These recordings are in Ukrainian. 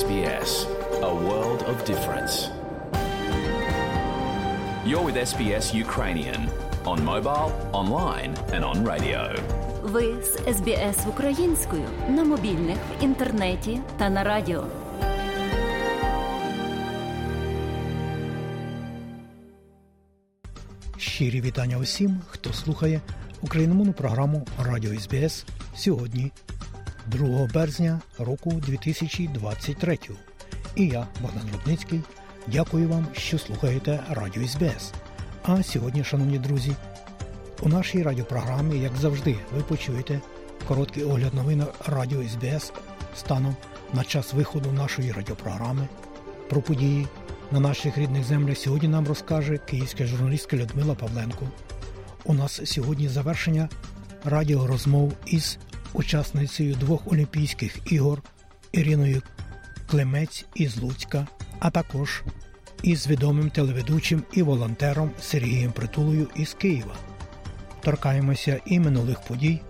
SBS, a world of difference. You're with SBS Ukrainian on mobile, online, and on radio. Ви з СБС українською на мобільних, в інтернеті та на радіо. Щирі вітання усім, хто слухає україномовну програму Радіо СБС сьогодні, 2 березня року 2023. І я, Богдан Рудницький, дякую вам, що слухаєте Радіо СБС. А сьогодні, шановні друзі, у нашій радіопрограмі, як завжди, ви почуєте короткий огляд новин Радіо СБС станом на час виходу нашої радіопрограми про події на наших рідних землях сьогодні нам розкаже київська журналістка Людмила Павленко. У нас сьогодні завершення радіорозмов із учасницею двох Олімпійських ігор Іриною Клемець із Луцька, а також із відомим телеведучим і волонтером Сергієм Притулою із Києва. Торкаємося і минулих подій,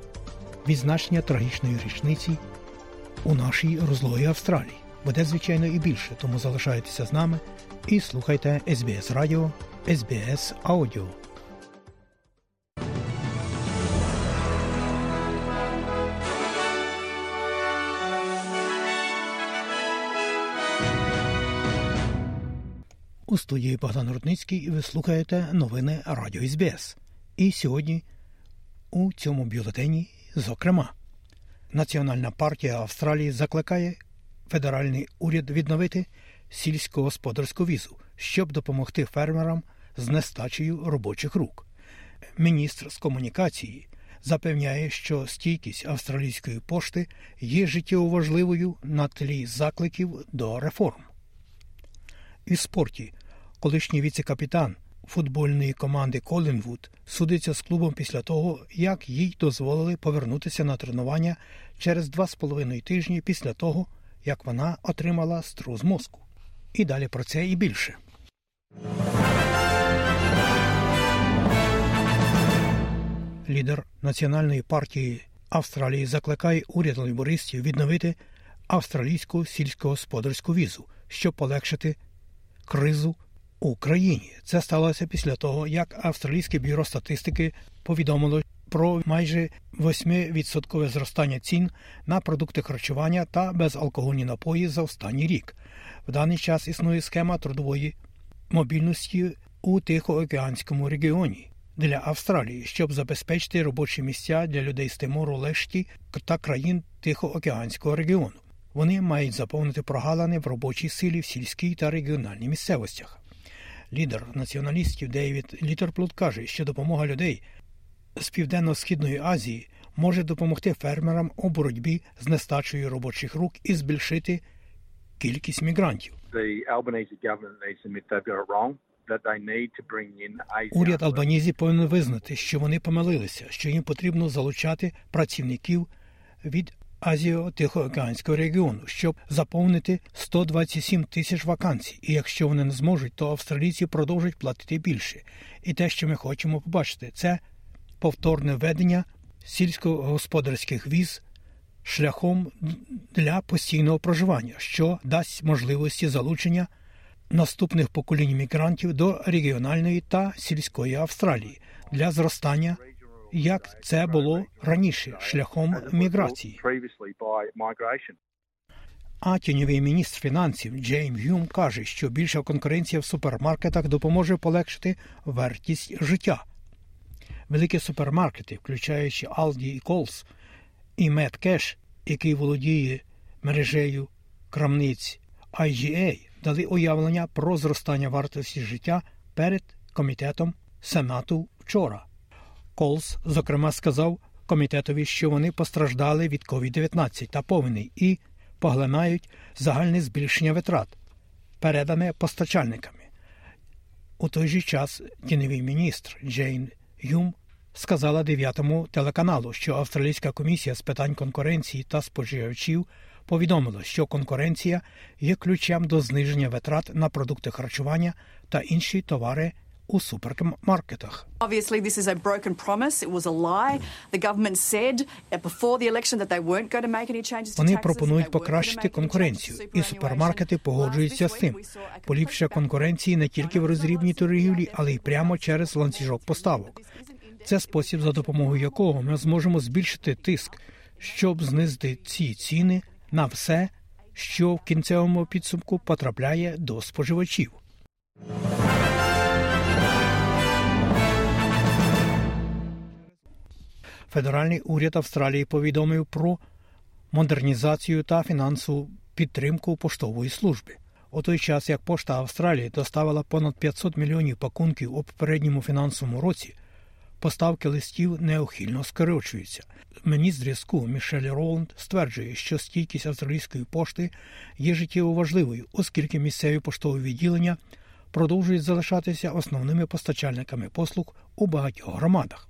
відзначення трагічної річниці у нашій розлогій Австралії. Буде, звичайно, і більше, тому залишайтеся з нами і слухайте SBS Радіо, SBS Аудіо. У студії Богдан Рудницький і ви слухаєте новини Радіо СБС. І сьогодні у цьому бюлетені, зокрема, Національна партія Австралії закликає федеральний уряд відновити сільськогосподарську візу, щоб допомогти фермерам з нестачею робочих рук. Міністр з комунікації запевняє, що стійкість австралійської пошти є життєво важливою на тлі закликів до реформ. І спорті колишній віце-капітан футбольної команди Колінвуд судиться з клубом після того, як їй дозволили повернутися на тренування через два з половиною тижні після того, як вона отримала струс мозку. І далі про це і більше. Лідер національної партії Австралії закликає уряд лейбористів відновити австралійську сільськогосподарську візу, щоб полегшити кризу у країні. Це сталося після того, як Австралійське бюро статистики повідомило про майже 8% зростання цін на продукти харчування та безалкогольні напої за останній рік. В даний час існує схема трудової мобільності у Тихоокеанському регіоні для Австралії, щоб забезпечити робочі місця для людей з Тимору, Лешті та країн Тихоокеанського регіону. Вони мають заповнити прогалини в робочій силі в сільській та регіональній місцевостях. Лідер націоналістів Дейвід Літерплут каже, що допомога людей з Південно-Східної Азії може допомогти фермерам у боротьбі з нестачею робочих рук і збільшити кількість мігрантів. Уряд Албанізі повинен визнати, що вони помилилися, що їм потрібно залучати працівників від Азіо-Тихоокеанського регіону, щоб заповнити 127 тисяч вакансій. І якщо вони не зможуть, то австралійці продовжать платити більше. І те, що ми хочемо побачити, це повторне введення сільськогосподарських віз шляхом для постійного проживання, що дасть можливості залучення наступних поколінь мігрантів до регіональної та сільської Австралії для зростання як це було раніше шляхом міграції. А тіньовий міністр фінансів Джейм Гюм каже, що більша конкуренція в супермаркетах допоможе полегшити вартість життя. Великі супермаркети, включаючи Aldi і Coles, і Medcash, який володіє мережею крамниць IGA, дали уявлення про зростання вартості життя перед комітетом Сенату вчора. Колс, зокрема, сказав комітетові, що вони постраждали від COVID-19 та повені і поглинають загальне збільшення витрат, передане постачальниками. У той же час тіньовий міністр Джейн Юм сказала дев'ятому телеканалу, що Австралійська комісія з питань конкуренції та споживачів повідомила, що конкуренція є ключем до зниження витрат на продукти харчування та інші товари у супермаркетах. Obviously, this is a broken promise. It was a lie. The government said before the election that they weren't going to make any changes Вони пропонують покращити конкуренцію, і супермаркети погоджуються з a Поліпшення конкуренції не тільки в розрібній торгівлі, але й прямо через ланцюжок поставок. Це спосіб, за допомогою якого ми зможемо збільшити тиск, щоб знизити ці ціни на все, що в кінцевому підсумку потрапляє до споживачів. Федеральний уряд Австралії повідомив про модернізацію та фінансову підтримку поштової служби. У той час, як пошта Австралії доставила понад 500 мільйонів пакунків у попередньому фінансовому році, поставки листів неухильно скорочуються. Міністр зв'язку Мішель Роланд стверджує, що стійкість австралійської пошти є життєво важливою, оскільки місцеві поштові відділення продовжують залишатися основними постачальниками послуг у багатьох громадах.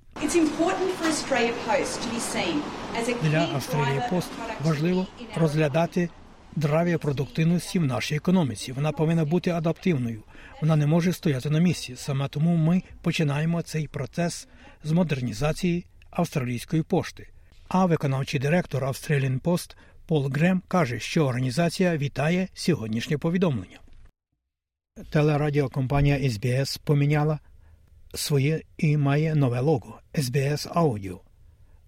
Для Австралії Пост важливо розглядати драйвер продуктивності в нашій економіці. Вона повинна бути адаптивною. Вона не може стояти на місці. Саме тому ми починаємо цей процес з модернізації австралійської пошти. А виконавчий директор Australian Post Пол Грем каже, що організація вітає сьогоднішнє повідомлення. Телерадіокомпанія SBS поміняла своє і має нове лого SBS Audio.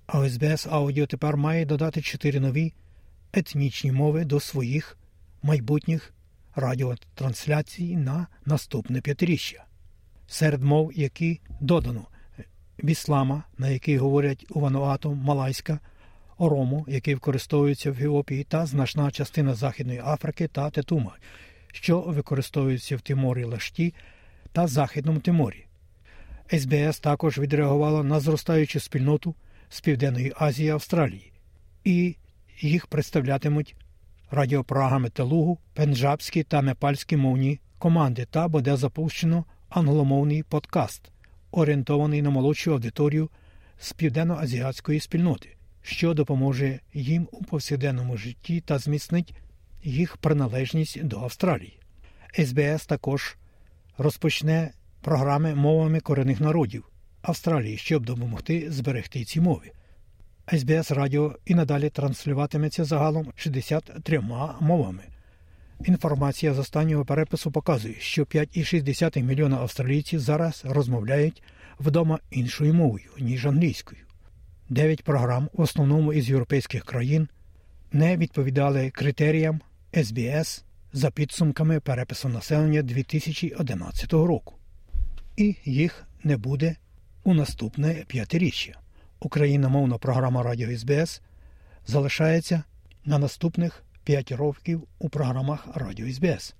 А SBS Audio тепер має додати чотири нові етнічні мови до своїх майбутніх радіотрансляцій на наступне п'ятиріччя. Серед мов, які додано біслама, на який говорять у Вануату, Малайська, Орому, який використовується в Ефіопії, та значна частина Західної Африки та Тетума, що використовуються в Тиморі Лашті та Західному Тиморі. СБС також відреагувала на зростаючу спільноту з Південної Азії Австралії, і їх представлятимуть радіопрограми Телугу, пенджабські та непальські мовні команди та буде запущено англомовний подкаст, орієнтований на молодшу аудиторію з південноазіатської спільноти, що допоможе їм у повсякденному житті та зміцнить їх приналежність до Австралії. СБС також розпочне програми мовами корінних народів Австралії, щоб допомогти зберегти ці мови. СБС Радіо і надалі транслюватиметься загалом 63 мовами. Інформація з останнього перепису показує, що 5,6 мільйона австралійців зараз розмовляють вдома іншою мовою, ніж англійською. Дев'ять програм, в основному із європейських країн, не відповідали критеріям СБС за підсумками перепису населення 2011 року. І їх не буде у наступне п'ятиріччя. Україномовна програма Радіо СБС залишається на наступних 5 років у програмах Радіо СБС.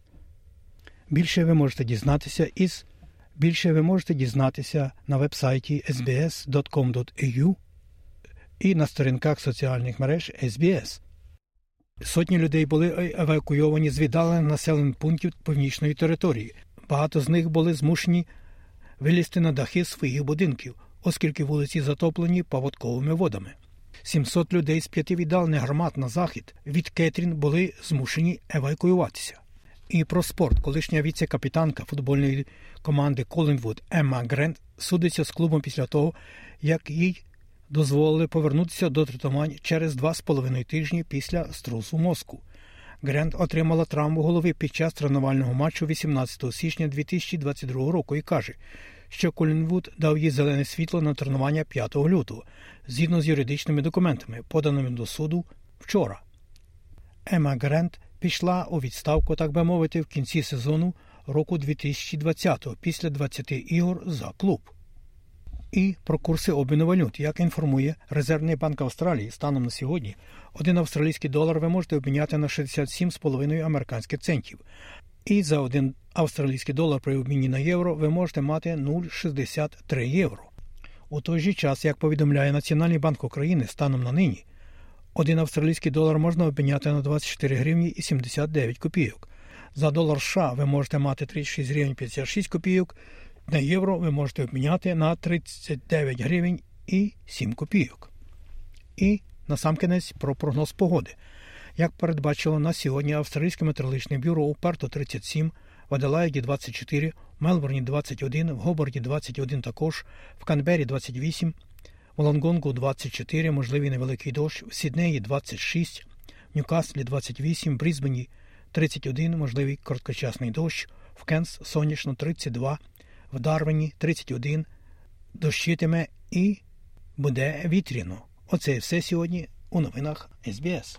Більше ви можете дізнатися із більше ви можете дізнатися на вебсайті sbs.com.au і на сторінках соціальних мереж SBS. Сотні людей були евакуйовані з віддалених населених пунктів північної території. Багато з них були змушені вилізти на дахи своїх будинків, оскільки вулиці затоплені паводковими водами. 700 людей з п'яти віддалених громад на захід від Кетрін були змушені евакуюватися. І про спорт, колишня віце-капітанка футбольної команди Колінвуд Емма Грент судиться з клубом після того, як їй дозволили повернутися до тренувань через два з половиною тижні після струсу мозку. Грент отримала травму голови під час тренувального матчу 18 січня 2022 року і каже, що Колінвуд дав їй зелене світло на тренування 5 лютого, згідно з юридичними документами, поданими до суду вчора. Ема Грент пішла у відставку, так би мовити, в кінці сезону року 2020 після 20 ігор за клуб. І про курси обміну валют, як інформує Резервний банк Австралії, станом на сьогодні один австралійський долар ви можете обміняти на 67,5 американських центів. І за один австралійський долар при обміні на євро ви можете мати 0,63 євро. У той же час, як повідомляє Національний банк України станом на нині, один австралійський долар можна обміняти на 24 гривні і 79 копійок. За долар США ви можете мати 36 гривень 56 копійок, на євро ви можете обміняти на 39 гривень і 7 копійок. І насамкінець про прогноз погоди. Як передбачило на сьогодні Австралійське метеорологічне бюро у Перто 37, в Аделаїді 24, в Мелбурні 21, в Гоборді 21 також, в Канбері 28, в Лонгонгу 24, можливий невеликий дощ, в Сіднеї 26, в Ньюкаслі 28, в Брізбені 31, можливий короткочасний дощ, в Кенс сонячно 32, в Дарвені 31, дощитиме і буде вітряно. Оце все сьогодні у новинах СБС.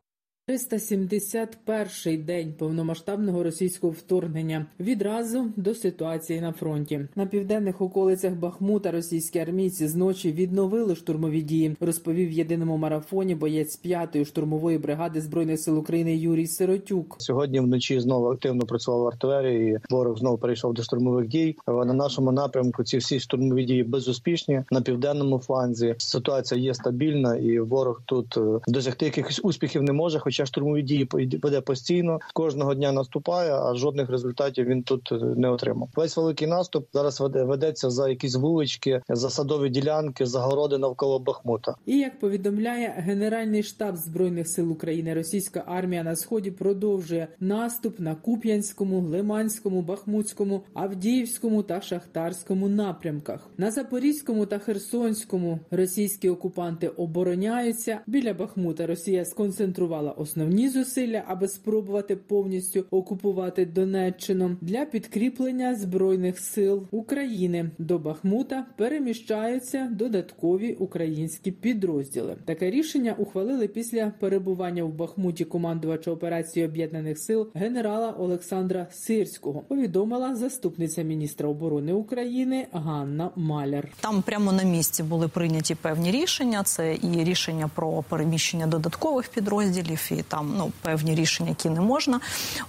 371-й день повномасштабного російського вторгнення відразу до ситуації на фронті на південних околицях Бахмута російські армійці зночі відновили штурмові дії. Розповів в єдиному марафоні боєць 5-ї штурмової бригади збройних сил України Юрій Сиротюк. Сьогодні вночі знову активно працювала артилерія. і Ворог знову перейшов до штурмових дій. На нашому напрямку ці всі штурмові дії безуспішні. На південному фланзі ситуація є стабільна, і ворог тут е, досягти якихось успіхів не може. Хоча штурмові дії веде постійно, кожного дня наступає, а жодних результатів він тут не отримав. Весь великий наступ зараз ведеться за якісь вулички, за садові ділянки, загороди навколо Бахмута. І як повідомляє Генеральний штаб збройних сил України, російська армія на сході продовжує наступ на Куп'янському, Лиманському, Бахмутському, Авдіївському та Шахтарському напрямках. На Запорізькому та Херсонському російські окупанти обороняються. Біля Бахмута Росія сконцентрувала основні зусилля, аби спробувати повністю окупувати Донеччину для підкріплення збройних сил України. До Бахмута переміщаються додаткові українські підрозділи. Таке рішення ухвалили після перебування в Бахмуті командувача операції об'єднаних сил генерала Олександра Сирського. Повідомила заступниця міністра оборони України Ганна Маляр. Там прямо на місці були прийняті певні рішення. Це і рішення про переміщення додаткових підрозділів, і там ну певні рішення, які не можна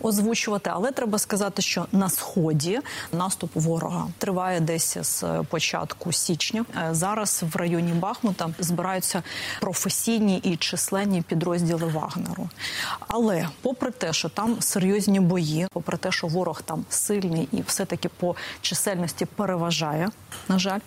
озвучувати. Але треба сказати, що на сході наступ ворога триває десь з початку січня. Зараз в районі Бахмута збираються професійні і численні підрозділи Вагнеру. Але попри те, що там серйозні бої, попри те, що ворог там сильний і все таки по чисельності переважає, на жаль.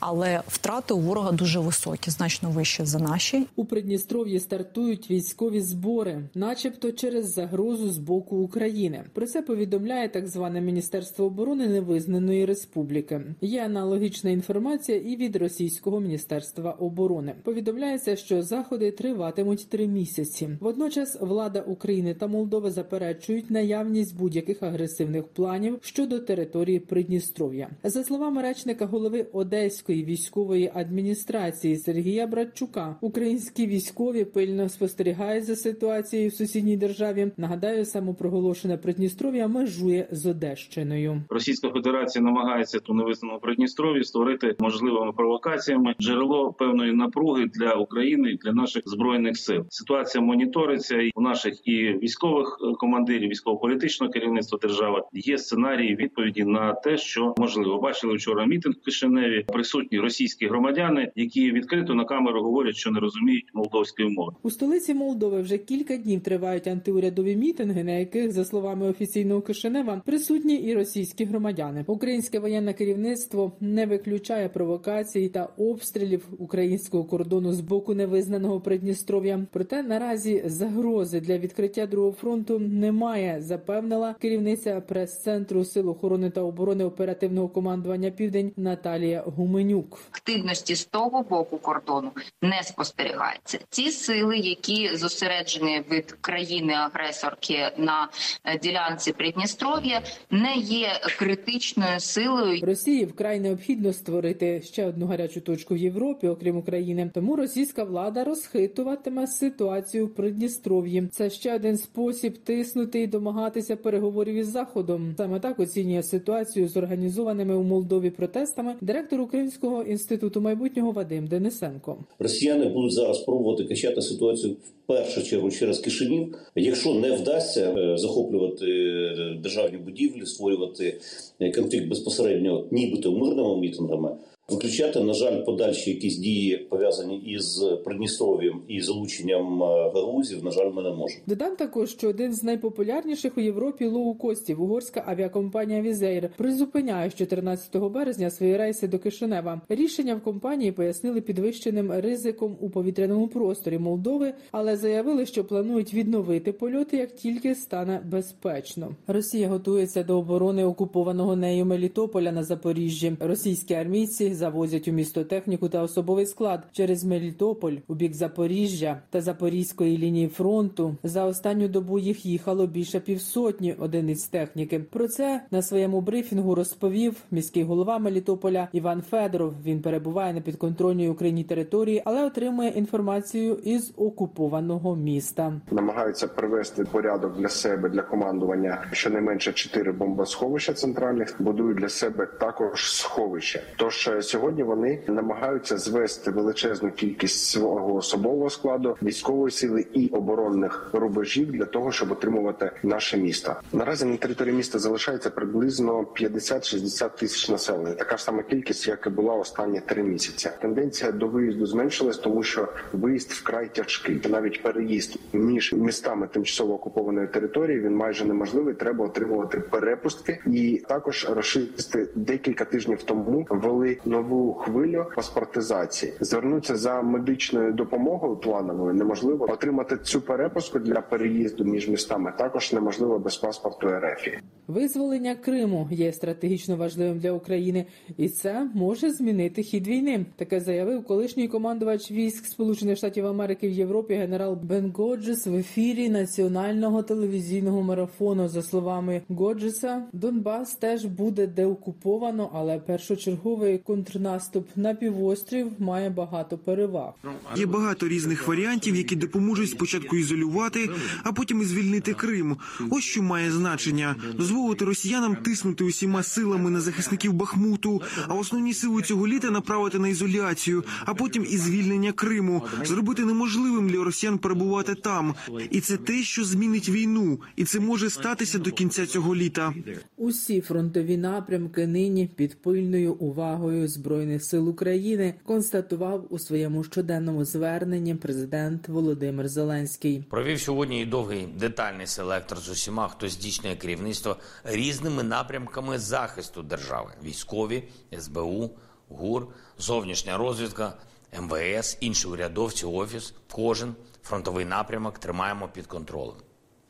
Але втрати у ворога дуже високі, значно вищі за наші. У Придністров'ї стартують військові збори, начебто через загрозу з боку України. Про це повідомляє так зване Міністерство оборони Невизнаної Республіки. Є аналогічна інформація і від російського міністерства оборони. Повідомляється, що заходи триватимуть три місяці. Водночас влада України та Молдови заперечують наявність будь-яких агресивних планів щодо території Придністров'я. За словами речника голови Одеської військової адміністрації Сергія Братчука, українські військові пильно спостерігають за ситуацією в сусідній державі. Нагадаю, самопроголошена Придністров'я межує з Одещиною. Російська Федерація намагається ту невизнаному Придністров'ї створити можливими провокаціями джерело певної напруги для України і для наших збройних сил. Ситуація моніториться і у наших і військових командирів, військово-політичного керівництва держави є сценарії відповіді на те, що можливо бачили вчора мітинг в Кишиневі. Присутні російські громадяни, які відкрито на камеру говорять, що не розуміють молдовської мови. У столиці Молдови вже кілька днів тривають антиурядові мітинги, на яких, за словами офіційного Кишинева, присутні і російські громадяни. Українське воєнне керівництво не виключає провокацій та обстрілів українського кордону з боку невизнаного Придністров'я. Проте наразі загрози для відкриття другого фронту немає. Запевнила керівниця прес-центру сил охорони та оборони оперативного командування Південь Наталія Гуменюк. Активності з того боку кордону не спостерігається. Ці сили, які зосереджені України від країни-агресорки на е, ділянці Придністров'я не є критичною силою. Росії вкрай необхідно створити ще одну гарячу точку в Європі, окрім України. Тому російська влада розхитуватиме ситуацію в Придністров'ї. Це ще один спосіб тиснути і домагатися переговорів із заходом. Саме так оцінює ситуацію з організованими у Молдові протестами директор Українського інституту майбутнього Вадим Денисенко. Росіяни будуть зараз пробувати качати ситуацію в першу чергу через Кишинів. Якщо не вдасться е, захоплювати е, державні будівлі, створювати е, конфлікт безпосередньо, нібито мирними мітингами. Виключати, на жаль, подальші якісь дії пов'язані із Придністров'ям і залученням ГРВЗ, на жаль, ми не можемо. Додам також, що один з найпопулярніших у Європі лоукостів угорська авіакомпанія Wizz Air призупиняє з 14 березня свої рейси до Кишинева. Рішення в компанії пояснили підвищеним ризиком у повітряному просторі Молдови, але заявили, що планують відновити польоти, як тільки стане безпечно. Росія готується до оборони окупованого нею Мелітополя на Запоріжжі. Російські армійці завозять у місто техніку та особовий склад через Мелітополь у бік Запоріжжя та Запорізької лінії фронту. За останню добу їх їхало більше півсотні одиниць техніки. Про це на своєму брифінгу розповів міський голова Мелітополя Іван Федоров. Він перебуває на підконтрольній Україні території, але отримує інформацію із окупованого міста. Намагаються привести порядок для себе для командування щонайменше чотири бомбосховища центральних будують для себе також сховища. Тож е, сьогодні вони намагаються звести величезну кількість свого особового складу, військової сили і оборонних рубежів для того, щоб отримувати наше місто. Наразі на території міста залишається приблизно 50-60 тисяч населення. Така ж сама кількість, як і була останні три місяці. Тенденція до виїзду зменшилась, тому що виїзд вкрай тяжкий. Навіть переїзд між містами тимчасово окупованої території він майже неможливий. Треба отримувати перепустки, і також расисти декілька тижнів тому ввели нову хвилю паспортизації. Звернуться за медичною допомогою плановою неможливо отримати цю перепуску для переїзду між містами. Також неможливо без паспорту РФ. Визволення Криму є стратегічно важливим для України, і це може змінити хід війни. Таке заявив колишній командувач військ Сполучених Штатів Америки в Європі генерал Бен Годжес в ефірі національного телевізійного марафону. За словами Годжеса, Донбас теж буде деокуповано, але першочерговий контрнаступ на півострів має багато переваг. Є багато різних варіантів, які допоможуть спочатку ізолювати, а потім і звільнити Крим. Ось що має значення: дозволити росіянам тиснути усіма силами на захисників Бахмуту, а основні сили цього літа направити на ізоляцію, а потім і звільнення Криму, зробити неможливим для росіян перебувати там. І це те, що змінить війну, і це може статися до кінця цього літа. Усі фронтові напрямки нині під пильною увагою збройних сил України констатував у своєму щоденному зверненні президент Володимир Зеленський. Провів сьогодні і довгий детальний селектор з усіма, хто здійснює керівництво різними напрямками захисту держави: військові, СБУ, ГУР, зовнішня розвідка, МВС, інші урядовці, офіс. Кожен фронтовий напрямок тримаємо під контролем.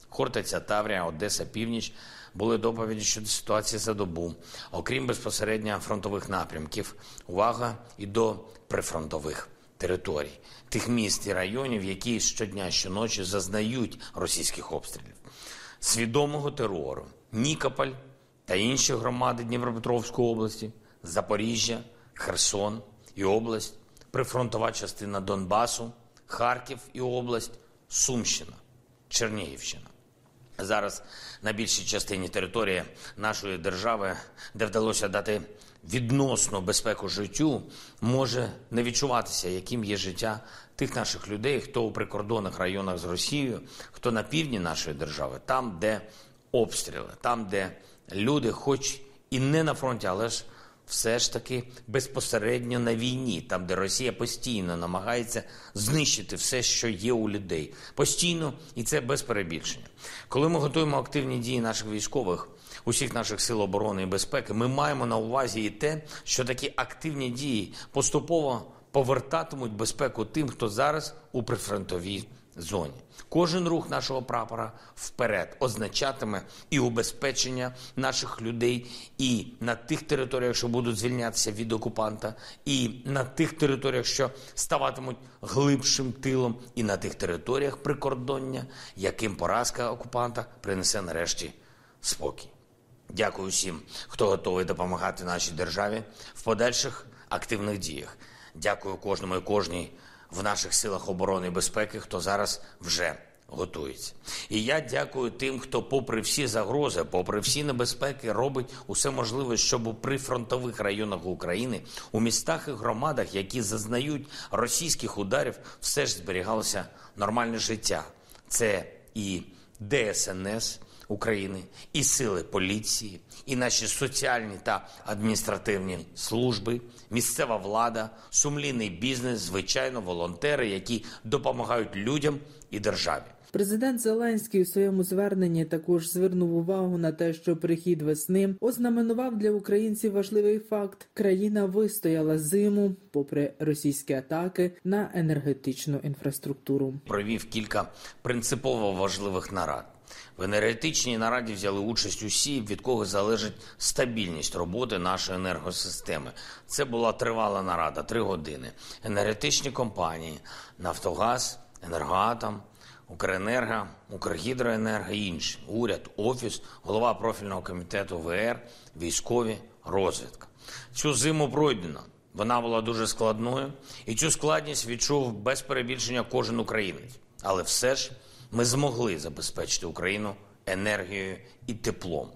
Хортиця, Таврія, Одеса, Північ були доповіді щодо ситуації за добу. Окрім безпосередньо фронтових напрямків, увага і до прифронтових територій, тих міст і районів, які щодня щоночі зазнають російських обстрілів, свідомого терору, Нікополь та інші громади Дніпропетровської області, Запоріжжя, Херсон і область, прифронтова частина Донбасу, Харків і область, Сумщина, Чернігівщина. Зараз на більшій частині території нашої держави, де вдалося дати відносну безпеку життю, може не відчуватися, яким є життя тих наших людей, хто у прикордонних районах з Росією, хто на півдні нашої держави, там, де обстріли, там, де люди, хоч і не на фронті, але ж все ж таки безпосередньо на війні, там, де Росія постійно намагається знищити все, що є у людей, постійно, і це без перебільшення. Коли ми готуємо активні дії наших військових, усіх наших сил оборони і безпеки, ми маємо на увазі і те, що такі активні дії поступово повертатимуть безпеку тим, хто зараз у прифронтовій зоні. Кожен рух нашого прапора вперед означатиме і убезпечення наших людей, і на тих територіях, що будуть звільнятися від окупанта, і на тих територіях, що ставатимуть глибшим тилом, і на тих територіях прикордоння, яким поразка окупанта принесе нарешті спокій. Дякую всім, хто готовий допомагати нашій державі в подальших активних діях. Дякую кожному і кожній в наших силах оборони і безпеки, хто зараз вже готується. І я дякую тим, хто, попри всі загрози, попри всі небезпеки, робить усе можливе, щоб у прифронтових районах України, у містах і громадах, які зазнають російських ударів, все ж зберігалося нормальне життя. Це і ДСНС. України, і сили поліції, і наші соціальні та адміністративні служби, місцева влада, сумлінний бізнес, звичайно, волонтери, які допомагають людям і державі. Президент Зеленський у своєму зверненні також звернув увагу на те, що прихід весни ознаменував для українців важливий факт: країна вистояла зиму, попри російські атаки на енергетичну інфраструктуру. Провів кілька принципово важливих нарад. В енергетичній нараді взяли участь усі, від кого залежить стабільність роботи нашої енергосистеми. Це була тривала нарада, три години. Енергетичні компанії, Нафтогаз, Енергоатом, Укренерго, Укргідроенерго інші. Уряд, офіс, голова профільного комітету ВР, військові, розвідка. Цю зиму пройдено. Вона була дуже складною, і цю складність відчув без перебільшення кожен українець. Але все ж ми змогли забезпечити Україну енергією і теплом.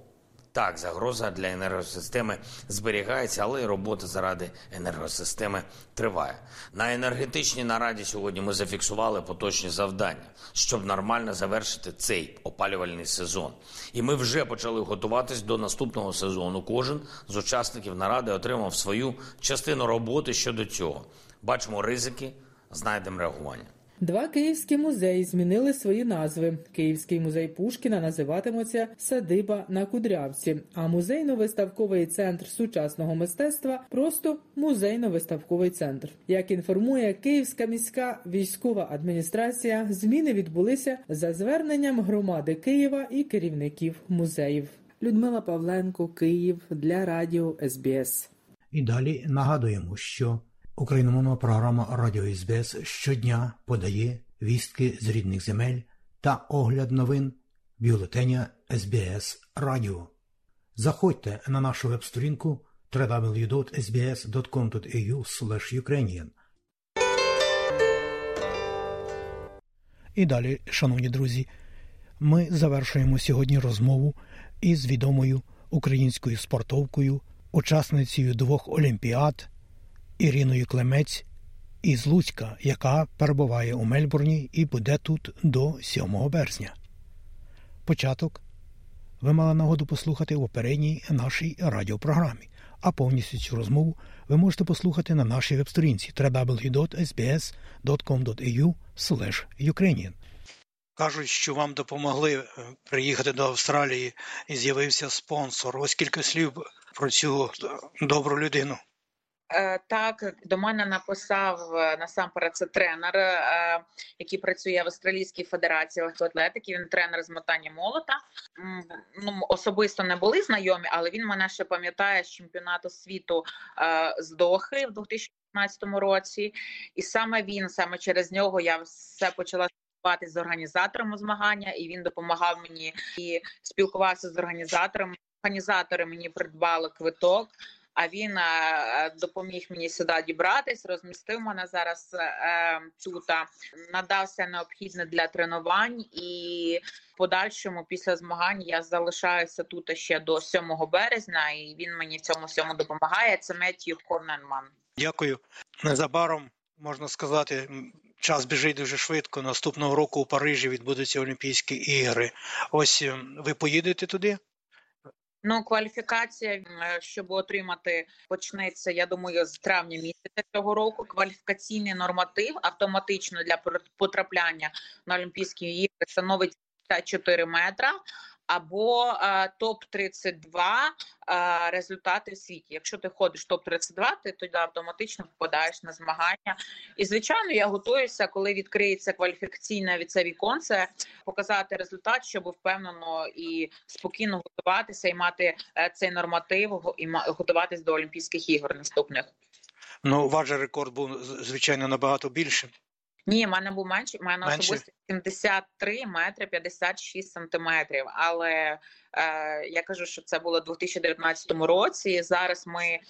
Так, загроза для енергосистеми зберігається, але й робота заради енергосистеми триває. На енергетичній нараді сьогодні ми зафіксували поточні завдання, щоб нормально завершити цей опалювальний сезон. І ми вже почали готуватись до наступного сезону. Кожен з учасників наради отримав свою частину роботи щодо цього. Бачимо ризики, знайдемо реагування. Два київські музеї змінили свої назви. Київський музей Пушкіна називатиметься Садиба на Кудрявці, а музейно-виставковий центр сучасного мистецтва просто музейно-виставковий центр. Як інформує Київська міська військова адміністрація, зміни відбулися за зверненням громади Києва і керівників музеїв. Людмила Павленко, Київ для Радіо СБС. І далі нагадуємо, що Україномовна програма Радіо СБС щодня подає вістки з рідних земель та огляд новин бюлетеня СБС Радіо. Заходьте на нашу веб-сторінку www.sbs.com.au І далі, шановні друзі, ми завершуємо сьогодні розмову із відомою українською спортовкою, учасницею двох олімпіад. Іриною Клемець із Луцька, яка перебуває у Мельбурні і буде тут до 7 березня. Початок ви мали нагоду послухати в попередній нашій радіопрограмі, а повністю цю розмову ви можете послухати на нашій веб-сторінці www.sbs.com.au Ukrainian. Кажуть, що вам допомогли приїхати до Австралії і з'явився спонсор. Ось кілька слів про цю добру людину. Так, до мене написав насамперед це тренер, який працює в Австралійській федерації легкоатлетики. Він тренер з мотання молота. Ну особисто не були знайомі, але він мене ще пам'ятає з чемпіонату світу з Дохи в 2015 році. І саме він, саме через нього, я все почала спілкуватися з організаторами змагання, і він допомагав мені і спілкувався з організаторами. Організатори мені придбали квиток. А він допоміг мені сюди дібратись, розмістив мене зараз е, тут, надався необхідне для тренувань, і в подальшому після змагань я залишаюся тут ще до 7 березня, і він мені в цьому всьому допомагає. Це Меттью Корненман. Дякую. Незабаром можна сказати, час біжить дуже швидко. Наступного року у Парижі відбудуться Олімпійські ігри. Ось ви поїдете туди? Ну, кваліфікація, щоб отримати, почнеться. Я думаю, з травня місяця цього року. Кваліфікаційний норматив автоматично для потрапляння на Олімпійські ігри становить 4 метра. Або е, топ 32 е, результати в світі. Якщо ти ходиш топ 32 ти тоді автоматично попадаєш на змагання. І звичайно, я готуюся, коли відкриється кваліфікаційне від це віконце, показати результат, щоб впевнено і спокійно готуватися і мати е, цей норматив і готуватись до Олімпійських ігор наступних. Ну, ваш рекорд був звичайно набагато більшим. Ні, в мене був менше. У мене особисто 73 метри 56 сантиметрів. Але е, я кажу, що це було у 2019 році. Зараз ми е,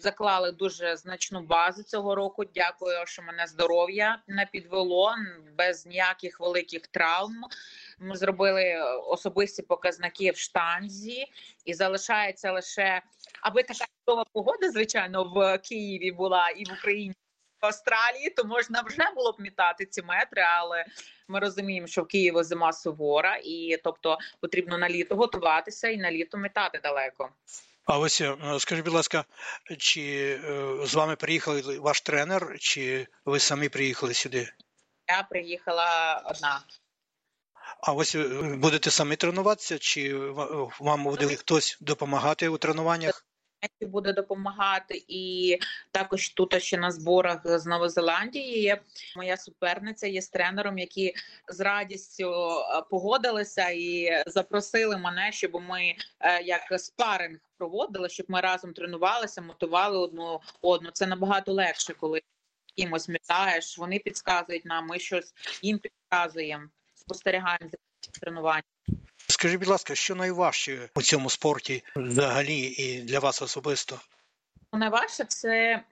заклали дуже значну базу цього року. Дякую, що мене здоров'я не підвело без ніяких великих травм. Ми зробили особисті показники в штанзі, і залишається лише аби така чудова погода, звичайно, в Києві була і в Україні. Австралії, то можна вже було б мітати ці метри, але ми розуміємо, що в Києві зима сувора, і тобто потрібно на літо готуватися і на літо мітати далеко. А ось е, скажіть, будь ласка, чи е, з вами приїхали ваш тренер, чи ви самі приїхали сюди? Я приїхала одна. А ось е, будете самі тренуватися, чи вам буде хтось допомагати у тренуваннях? Буде допомагати, і також тут ще на зборах з Новозеландії є моя суперниця є з тренером, які з радістю е, погодилися і запросили мене, щоб ми е, як спаринг проводили, щоб ми разом тренувалися, мотивували одну одну. Це набагато легше, коли кимось мітаєш. Вони підказують нам, ми щось їм підказуємо, спостерігаємо за тренуванням. Скажіть, будь ласка, що найважче у цьому спорті взагалі і для вас особисто? Найважче це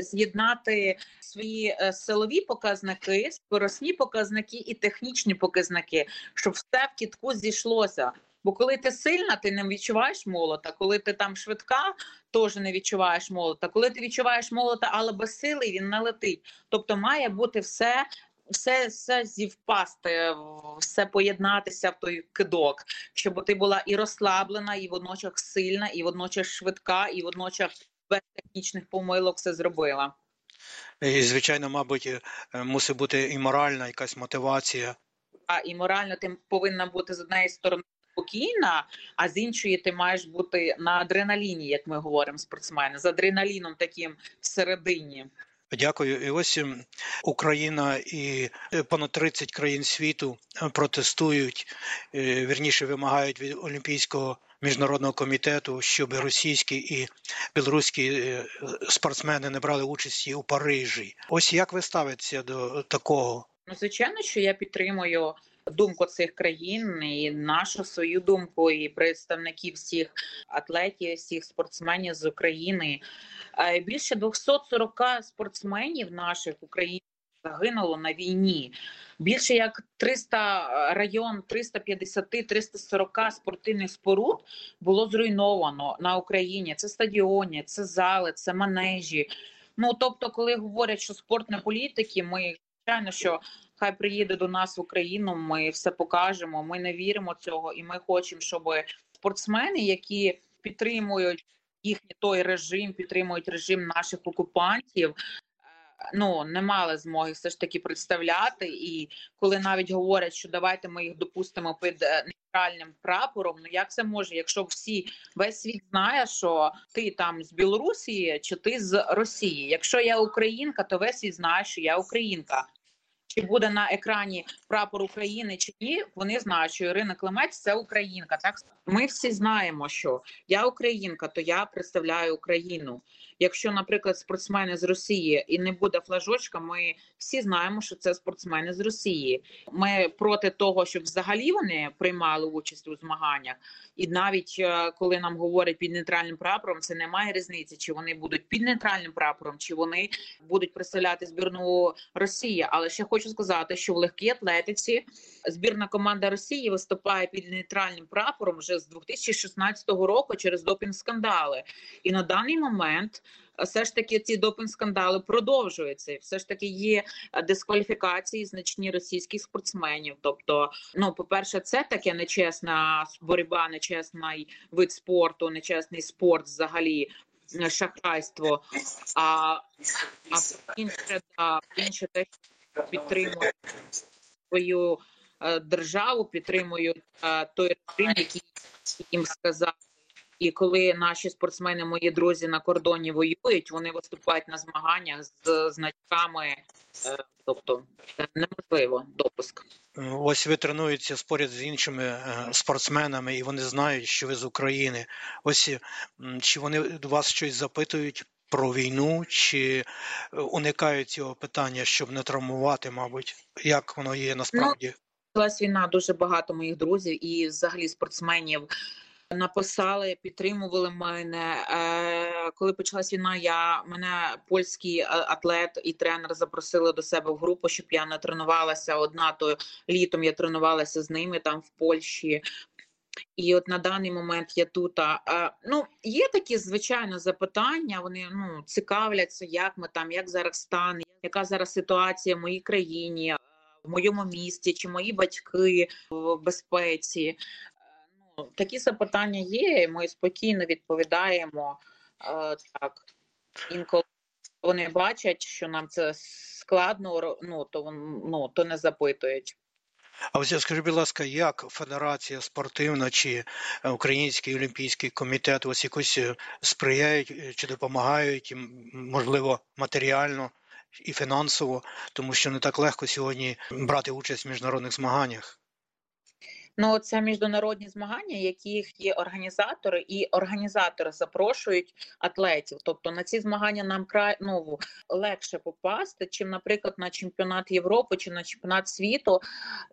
з'єднати свої е, силові показники, скоросні показники і технічні показники, щоб все в кітку зійшлося. Бо коли ти сильна, ти не відчуваєш молота. Коли ти там швидка, теж не відчуваєш молота. Коли ти відчуваєш молота, але без сили він не летить. Тобто має бути все все все зівпасти, все поєднатися в той кидок, щоб ти була і розслаблена, і водночас сильна, і водночас швидка, і водночас без технічних помилок все зробила. І, Звичайно, мабуть, е, мусить бути і моральна якась мотивація. А і морально ти повинна бути з однієї сторони спокійна, а з іншої ти маєш бути на адреналіні, як ми говоримо, спортсмени, з адреналіном таким всередині. Дякую. І ось ем, Україна і е, понад 30 країн світу е, протестують, е, вірніше вимагають від Олімпійського міжнародного комітету, щоб російські і білоруські спортсмени не брали участі у Парижі. Ось як ви ставитеся до такого? Ну, звичайно, що я підтримую думку цих країн і нашу свою думку, і представників всіх атлетів, всіх спортсменів з України. Більше 240 спортсменів наших українців загинуло на війні. Більше як 300 район, 350-340 спортивних споруд було зруйновано на Україні. Це стадіони, це зали, це манежі. Ну тобто, коли говорять, що спорт не політики, ми звичайно, що хай приїде до нас в Україну. Ми все покажемо. Ми не віримо цього, і ми хочемо, щоб спортсмени, які підтримують їхній той режим, підтримують режим наших окупантів. Е, ну не мали змоги все ж таки представляти, і коли навіть говорять, що давайте ми їх допустимо під е, нейтральним прапором. Ну як це може, якщо всі весь світ знає, що ти там з Білорусі чи ти з Росії? Якщо я українка, то весь світ знає, що я українка чи буде на екрані прапор України чи ні, вони знають, що Ірина Климець це Українка. Так ми всі знаємо, що я Українка, то я представляю Україну. Якщо, наприклад, спортсмени з Росії і не буде флажочка, ми всі знаємо, що це спортсмени з Росії. Ми проти того, щоб взагалі вони приймали участь у змаганнях, і навіть е, коли нам говорять під нейтральним прапором, це немає різниці, чи вони будуть під нейтральним прапором, чи вони будуть представляти збірну Росії. Але ще хочу сказати, що в легкій атлетиці збірна команда Росії виступає під нейтральним прапором вже з 2016 року через допінг скандали, і на даний момент все ж таки ці допінг-скандали продовжуються. Все ж таки є дискваліфікації значні російських спортсменів. Тобто, ну по перше, це таке нечесна боротьба, нечесний вид спорту, нечесний спорт взагалі. Шахрайство, а а інше да, інше те, що підтримує свою державу, підтримують той режим, який їм сказав. І коли наші спортсмени, мої друзі на кордоні воюють, вони виступають на змаганнях з значками, е, тобто неможливо допуск. Ось ви тренуєтеся споряд з іншими е, спортсменами, і вони знають, що ви з України. Ось чи вони вас щось запитують про війну, чи е, уникають цього питання, щоб не травмувати, мабуть, як воно є насправді? Ну, війна дуже багато моїх друзів і взагалі спортсменів написали, підтримували мене. Е, коли почалась війна, я мене польський атлет і тренер запросили до себе в групу, щоб я не тренувалася одна. То літом я тренувалася з ними там в Польщі. І от на даний момент я тут. А, ну, є такі звичайно запитання. Вони ну цікавляться, як ми там, як зараз стан, яка зараз ситуація в моїй країні, в моєму місті, чи мої батьки в безпеці Ну, такі запитання є, і ми спокійно відповідаємо е, так. Інколи вони бачать, що нам це складно, ну то ну, то не запитують. А ось скажіть, будь ласка, як Федерація спортивна чи е, Український олімпійський комітет ось якось е, сприяють чи допомагають, можливо, матеріально і фінансово, тому що не так легко сьогодні брати участь в міжнародних змаганнях? Ну, це міжнародні змагання, яких є організатори, і організатори запрошують атлетів. Тобто на ці змагання нам край ну, легше попасти, чим, наприклад, на чемпіонат Європи чи на чемпіонат світу.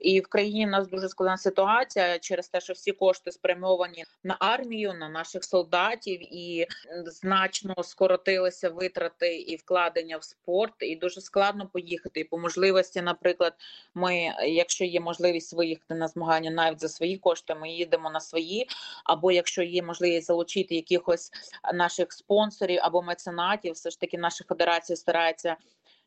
І в країні в нас дуже складна ситуація через те, що всі кошти спрямовані на армію, на наших солдатів, і значно скоротилися витрати і вкладення в спорт. І дуже складно поїхати. І по можливості, наприклад, ми, якщо є можливість виїхати на змагання, навіть за свої кошти, ми їдемо на свої. Або якщо є можливість залучити якихось наших спонсорів або меценатів, все ж таки наша федерація старається.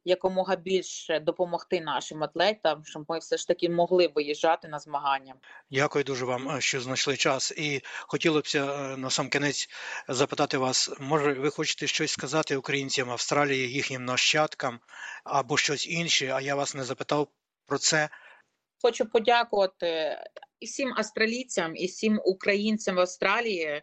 Якомога більше допомогти нашим атлетам, щоб ми все ж таки могли виїжджати на змагання. Дякую дуже вам, е, що знайшли час. І хотілося б е, на сам кінець запитати вас, може, ви хочете щось сказати українцям Австралії, їхнім нащадкам або щось інше? А я вас не запитав про це. Хочу подякувати і всім австралійцям, і всім українцям в Австралії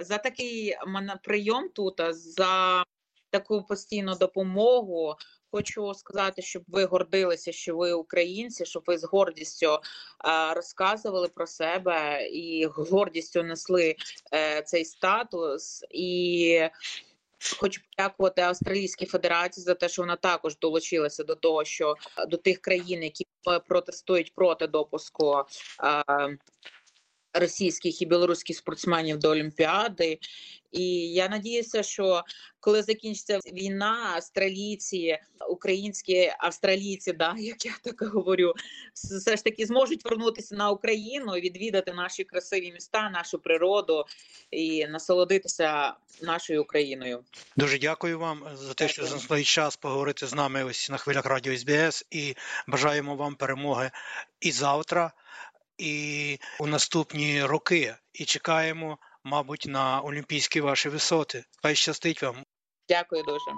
за такий прийом тут, за таку постійну допомогу. Хочу сказати, щоб ви гордилися, що ви українці, щоб ви з гордістю а, розказували про себе і гордістю несли е, цей статус і. Хочу подякувати Австралійській Федерації за те, що вона також долучилася до того, що до тих країн, які протестують проти допуску російських і білоруських спортсменів до Олімпіади. І я надіюся, що коли закінчиться війна, австралійці, українські австралійці, да, як я так говорю, все ж таки зможуть вернутися на Україну, відвідати наші красиві міста, нашу природу і насолодитися нашою Україною. Дуже дякую вам за те, що знайшли час поговорити з нами ось на хвилях радіо СБС і бажаємо вам перемоги і завтра і у наступні роки. І чекаємо, мабуть, на олімпійські ваші висоти. Хай щастить вам. Дякую дуже.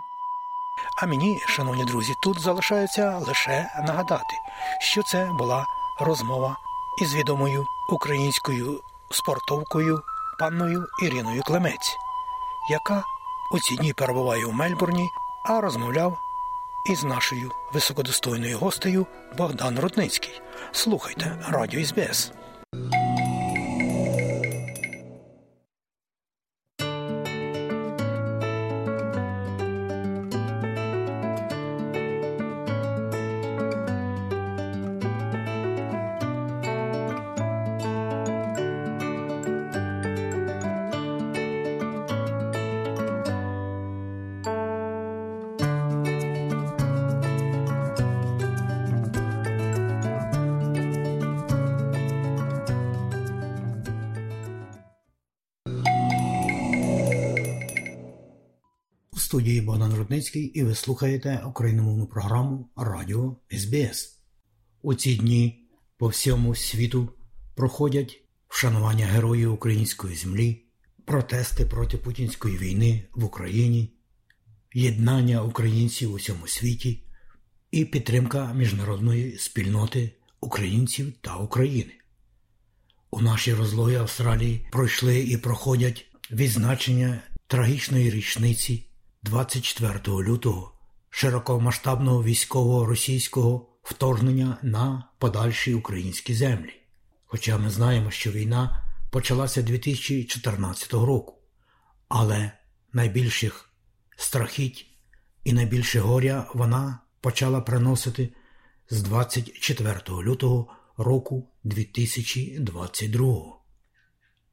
А мені, шановні друзі, тут залишається лише нагадати, що це була розмова із відомою українською спортовкою панною Іриною Клемець, яка у ці дні перебуває у Мельбурні, а розмовляв із нашою високодостойною гостею Богдан Рудницький. Слухайте радіо СБС. Студії Богдан Рудницький і ви слухаєте україномовну програму Радіо СБС. У ці дні по всьому світу проходять вшанування героїв української землі, протести проти путінської війни в Україні, єднання українців у всьому світі і підтримка міжнародної спільноти українців та України. У нашій розлогі Австралії пройшли і проходять відзначення трагічної річниці 24 лютого широкомасштабного військового російського вторгнення на подальші українські землі. Хоча ми знаємо, що війна почалася 2014 року, але найбільших страхіть і найбільше горя вона почала приносити з 24 лютого року 2022.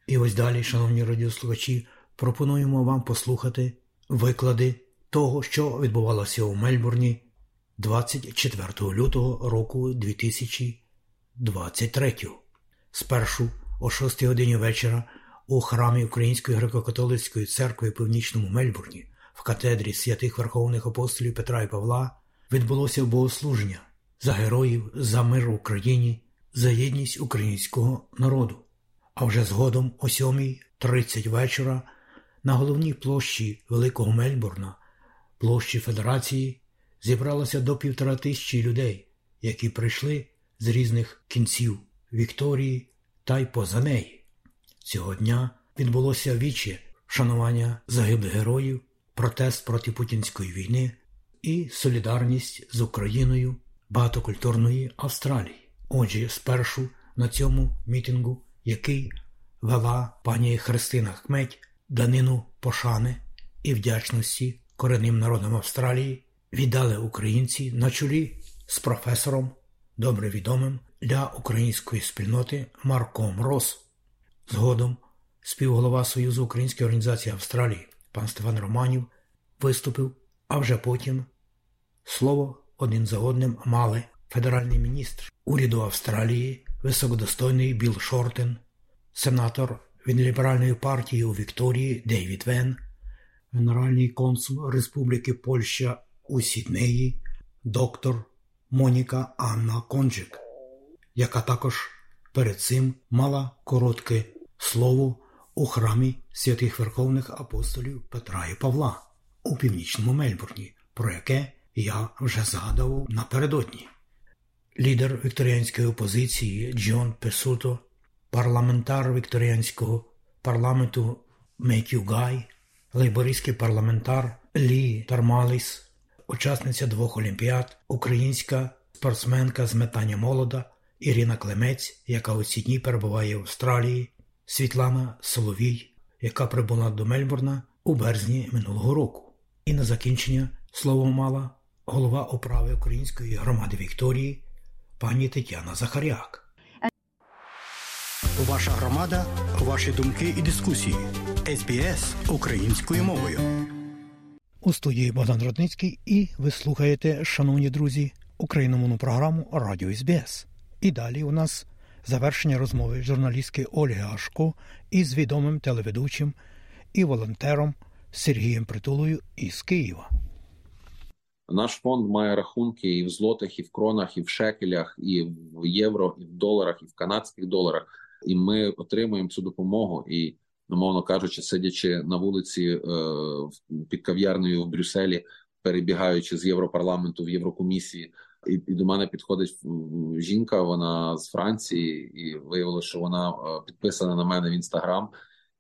І ось далі, шановні радіослухачі, пропонуємо вам послухати виклади того, що відбувалося у Мельбурні 24 лютого року 2023. Спершу о 6 годині вечора у храмі Української греко-католицької церкви в північному Мельбурні в катедрі святих Верховних апостолів Петра і Павла відбулося богослуження за героїв, за мир в Україні, за єдність українського народу. А вже згодом о 7.30 вечора на головній площі Великого Мельбурна, площі Федерації, зібралося до півтора тисячі людей, які прийшли з різних кінців Вікторії та й поза неї. Цього дня відбулося віче шанування загиблих героїв, протест проти путінської війни і солідарність з Україною багатокультурної Австралії. Отже, спершу на цьому мітингу, який вела пані Христина Хметь, данину пошани і вдячності коренним народам Австралії, віддали українці на чолі з професором, добре відомим для української спільноти Марком Рос. Згодом співголова Союзу Української організації Австралії пан Стефан Романів виступив, а вже потім слово один за одним мали федеральний міністр уряду Австралії, високодостойний Білл Шортен, сенатор від ліберальної партії у Вікторії Дейвід Вен, генеральний консул Республіки Польща у Сіднеї, доктор Моніка Анна Конджик, яка також перед цим мала коротке слово у храмі святих Верховних апостолів Петра і Павла у північному Мельбурні, про яке я вже згадував напередодні. Лідер вікторіанської опозиції Джон Песуто, парламентар вікторіанського парламенту Меттю Гай, лейбористський парламентар Лі Тармаліс, учасниця двох олімпіад, українська спортсменка з метання молода Ірина Клемець, яка у ці дні перебуває в Австралії, Світлана Соловій, яка прибула до Мельбурна у березні минулого року. І на закінчення слово мала голова управи Української громади Вікторії пані Тетяна Захаряк. Ваша громада, ваші думки і дискусії. СБС українською мовою. У студії Богдан Родницький і ви слухаєте, шановні друзі, україномовну програму Радіо СБС. І далі у нас завершення розмови журналістки Ольги Ашко із відомим телеведучим і волонтером Сергієм Притулою із Києва. Наш фонд має рахунки і в злотих, і в кронах, і в шекелях, і в євро, і в доларах, і в канадських доларах. І ми отримуємо цю допомогу. І, умовно кажучи, сидячи на вулиці е, під кав'ярнею в Брюсселі, перебігаючи з Європарламенту в Єврокомісії, і, і до мене підходить жінка. Вона з Франції, і виявилося, що вона е, підписана на мене в інстаграм.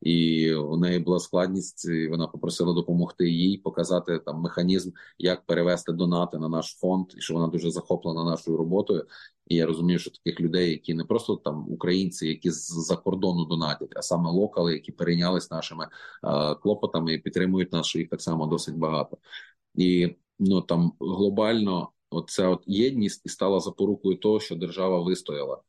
І у неї була складність. і Вона попросила допомогти їй показати там механізм, як перевести донати на наш фонд, і що вона дуже захоплена нашою роботою. І я розумію, що таких людей, які не просто там українці, які з-за кордону донатять, а саме локали, які перейнялись нашими е, клопотами і підтримують нас, їх так само досить багато. І ну там глобально, оця от єдність і стала запорукою того, що держава вистояла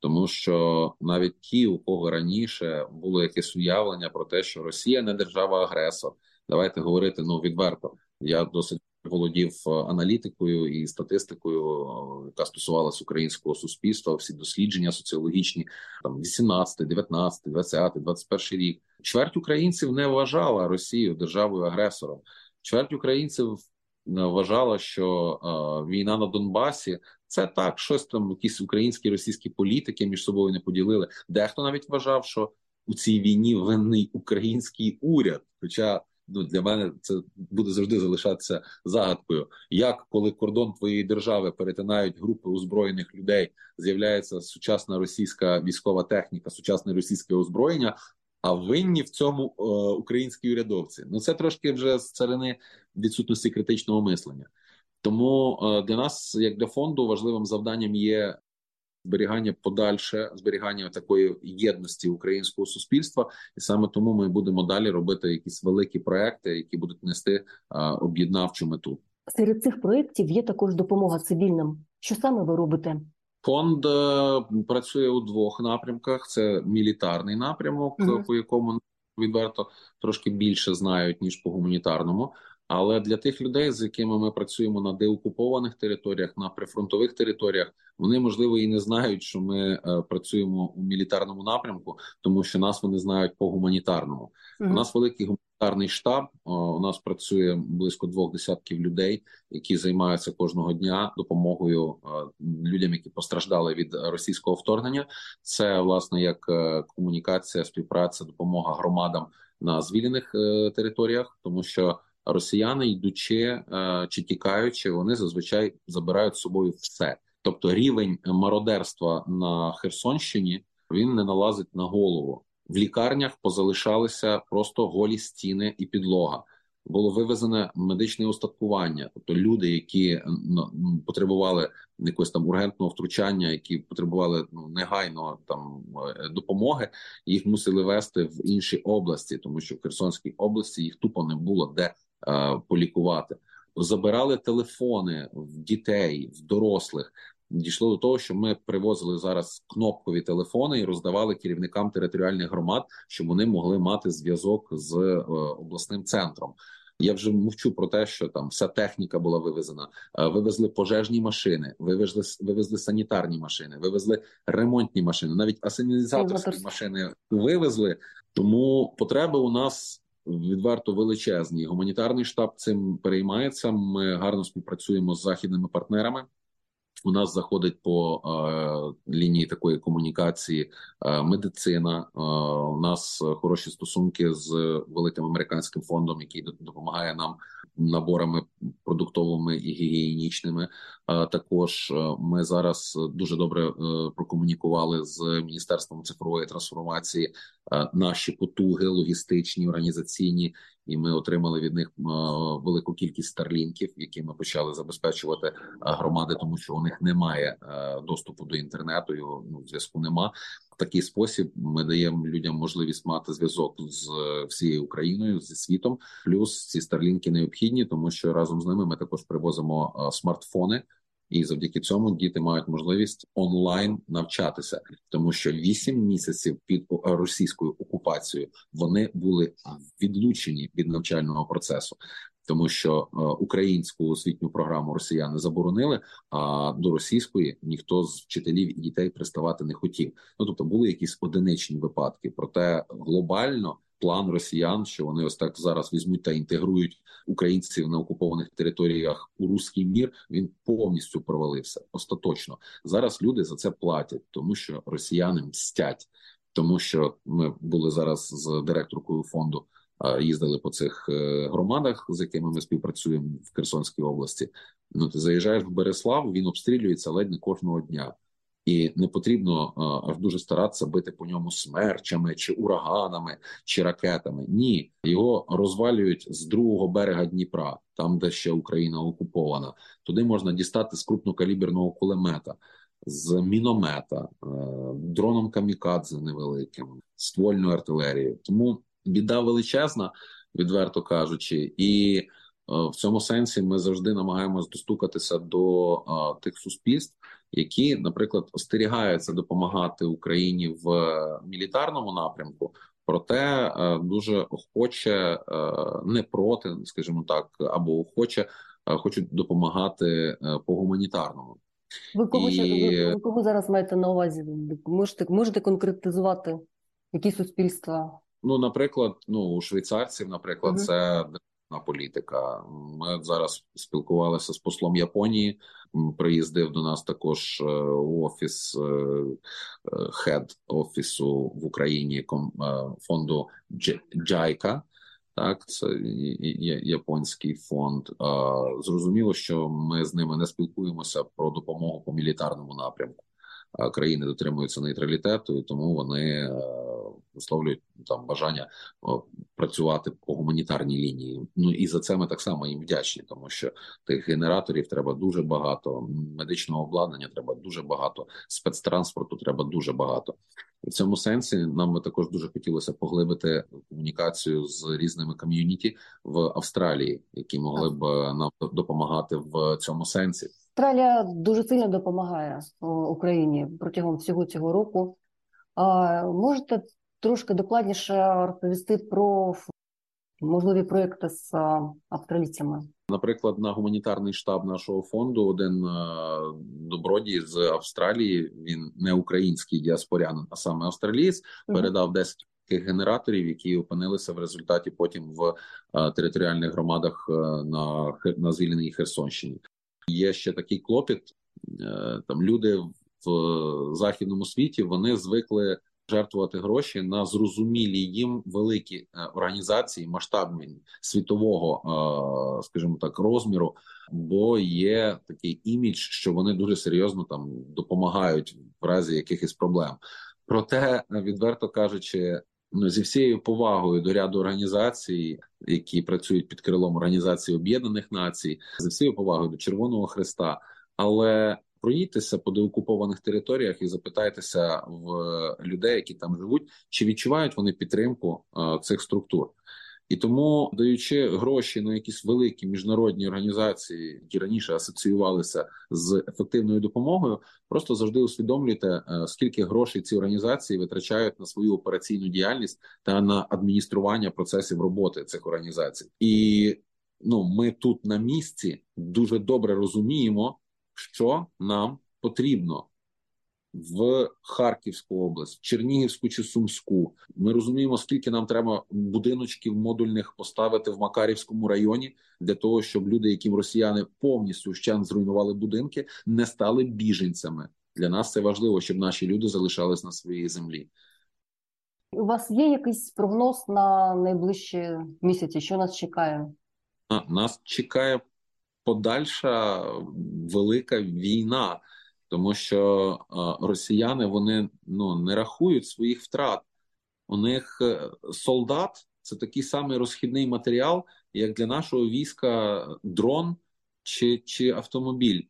тому що навіть ті, у кого раніше було якесь уявлення про те, що Росія не держава-агресор. Давайте говорити ну відверто. Я досить володів е, аналітикою і статистикою, е, яка стосувалась українського суспільства. Всі дослідження соціологічні, там 18, 19, 20, 21 рік. Чверть українців не вважала Росію державою агресором. Чверть українців вважала, що е, війна на Донбасі це так, щось там, якісь українські російські політики між собою не поділили. Дехто навіть вважав, що у цій війні винний український уряд. Хоча ну для мене це буде завжди залишатися загадкою. Як коли кордон твоєї держави перетинають групи озброєних людей, з'являється сучасна російська військова техніка, сучасне російське озброєння. А винні в цьому е, українські урядовці. Ну це трошки вже з царини відсутності критичного мислення. Тому е, для нас, як для фонду, важливим завданням є зберігання подальше зберігання такої єдності українського суспільства, і саме тому ми будемо далі робити якісь великі проекти, які будуть нести а, об'єднавчу мету. Серед цих проєктів є також допомога цивільним. Що саме ви робите? Фонд е, працює у двох напрямках: це мілітарний напрямок, угу. по якому відверто трошки більше знають ніж по гуманітарному. Але для тих людей, з якими ми працюємо на деокупованих територіях, на прифронтових територіях, вони можливо і не знають, що ми е, працюємо у мілітарному напрямку, тому що нас вони знають по гуманітарному. Mm-hmm. У нас великий гуманітарний штаб. У нас працює близько двох десятків людей, які займаються кожного дня допомогою е, людям, які постраждали від російського вторгнення. Це власне як е, комунікація, співпраця, допомога громадам на звільнених територіях, тому що росіяни, йдучи е, чи тікаючи, вони зазвичай забирають з собою все. Тобто рівень мародерства на Херсонщині він не налазить на голову. В лікарнях позалишалися просто голі стіни і підлога. Було вивезене медичне устаткування, тобто люди, які ну, потребували якогось там ургентного втручання, які потребували ну негайно там е, допомоги, їх мусили вести в інші області, тому що в Херсонській області їх тупо не було де Е, полікувати. Забирали телефони в дітей, в дорослих. Дійшло до того, що ми привозили зараз кнопкові телефони і роздавали керівникам територіальних громад, щоб вони могли мати зв'язок з е, обласним центром. Я вже мовчу про те, що там вся техніка була вивезена. Е, вивезли пожежні машини, вивезли вивезли санітарні машини, вивезли ремонтні машини, навіть асенізаторські машини вивезли. Тому потреби у нас відверто величезні. Гуманітарний штаб цим переймається. Ми гарно співпрацюємо з західними партнерами. У нас заходить по е, лінії такої комунікації е, медицина. Е, у нас хороші стосунки з великим американським фондом, який допомагає нам наборами продуктовими і гігієнічними. Е, також е, ми зараз дуже добре е, прокомунікували з міністерством цифрової трансформації наші потуги логістичні організаційні і ми отримали від них велику кількість старлінків, які ми почали забезпечувати громади, тому що у них немає доступу до інтернету. Його ну зв'язку нема. В такий спосіб ми даємо людям можливість мати зв'язок з всією Україною зі світом. Плюс ці старлінки необхідні, тому що разом з ними ми також привозимо смартфони і завдяки цьому діти мають можливість онлайн навчатися, тому що вісім місяців під російською окупацією вони були відлучені від навчального процесу. Тому що е, українську освітню програму росіяни заборонили, а до російської ніхто з вчителів і дітей приставати не хотів. Ну тобто були якісь одиничні випадки, проте глобально план росіян, що вони ось так зараз візьмуть та інтегрують українців на окупованих територіях у руський мір. Він повністю провалився. Остаточно зараз люди за це платять, тому що росіяни мстять, тому що ми були зараз з директоркою фонду. Їздили по цих е, громадах, з якими ми співпрацюємо в Херсонській області. Ну ти заїжджаєш в Береслав, він обстрілюється ледь не кожного дня і не потрібно аж дуже старатися бити по ньому смерчами чи ураганами чи ракетами. Ні, його розвалюють з другого берега Дніпра, там де ще Україна окупована. Туди можна дістати з крупнокаліберного кулемета. З міномета, е, дроном камікадзе невеликим, ствольною артилерією. Тому біда величезна, відверто кажучи, і е, в цьому сенсі ми завжди намагаємось достукатися до е, тих суспільств, які, наприклад, остерігаються допомагати Україні в мілітарному напрямку, проте е, дуже охоче е, не проти, скажімо так, або охоче е, хочуть допомагати по гуманітарному. Ви кого і... ви, ви кого зараз маєте на увазі? Можете можете конкретизувати які суспільства? Ну, наприклад, ну у швейцарців, наприклад, угу. це політика. Ми зараз спілкувалися з послом Японії. Приїздив до нас також е, офіс хед офісу в Україні фонду Джайка. Так, це японський фонд. Зрозуміло, що ми з ними не спілкуємося про допомогу по мілітарному напрямку. Країни дотримуються нейтралітету, і тому вони висловлюють там бажання працювати по гуманітарній лінії. Ну і за це ми так само їм вдячні, тому що тих генераторів треба дуже багато, медичного обладнання треба дуже багато, спецтранспорту треба дуже багато. І в цьому сенсі нам би також дуже хотілося поглибити комунікацію з різними ком'юніті в Австралії, які могли б нам допомагати в цьому сенсі. Австралія дуже сильно допомагає Україні протягом всього цього року. А можете трошки докладніше розповісти про можливі проекти з австралійцями? Наприклад, на гуманітарний штаб нашого фонду один добродій з Австралії. Він не український діаспорянин, а саме австралієць, передав 10 таких генераторів, які опинилися в результаті потім в територіальних громадах на на звільненій Херсонщині. Є ще такий клопіт. Е, там люди в західному світі вони звикли жертвувати гроші на зрозумілі їм великі е, організації масштабні світового, е, скажімо так, розміру, бо є такий імідж, що вони дуже серйозно там допомагають в разі якихось проблем. Проте, відверто кажучи, ну зі всією повагою до ряду організацій, які працюють під крилом Організації Об'єднаних Націй, зі всією повагою до Червоного Христа, але проїдьтеся по деокупованих територіях і запитайтеся в людей, які там живуть, чи відчувають вони підтримку е, цих структур. І тому, даючи гроші на якісь великі міжнародні організації, які раніше асоціювалися з ефективною допомогою, просто завжди усвідомлюйте, е, скільки грошей ці організації витрачають на свою операційну діяльність та на адміністрування процесів роботи цих організацій. І ну, ми тут на місці дуже добре розуміємо, що нам потрібно в Харківську область, Чернігівську чи Сумську. Ми розуміємо, скільки нам треба будиночків модульних поставити в Макарівському районі для того, щоб люди, яким росіяни повністю вщент зруйнували будинки, не стали біженцями. Для нас це важливо, щоб наші люди залишались на своїй землі. У вас є якийсь прогноз на найближчі місяці? Що нас чекає? Нас чекає подальша велика війна, тому що росіяни вони ну не рахують своїх втрат. У них е, солдат це такий самий розхідний матеріал, як для нашого війська дрон чи чи автомобіль.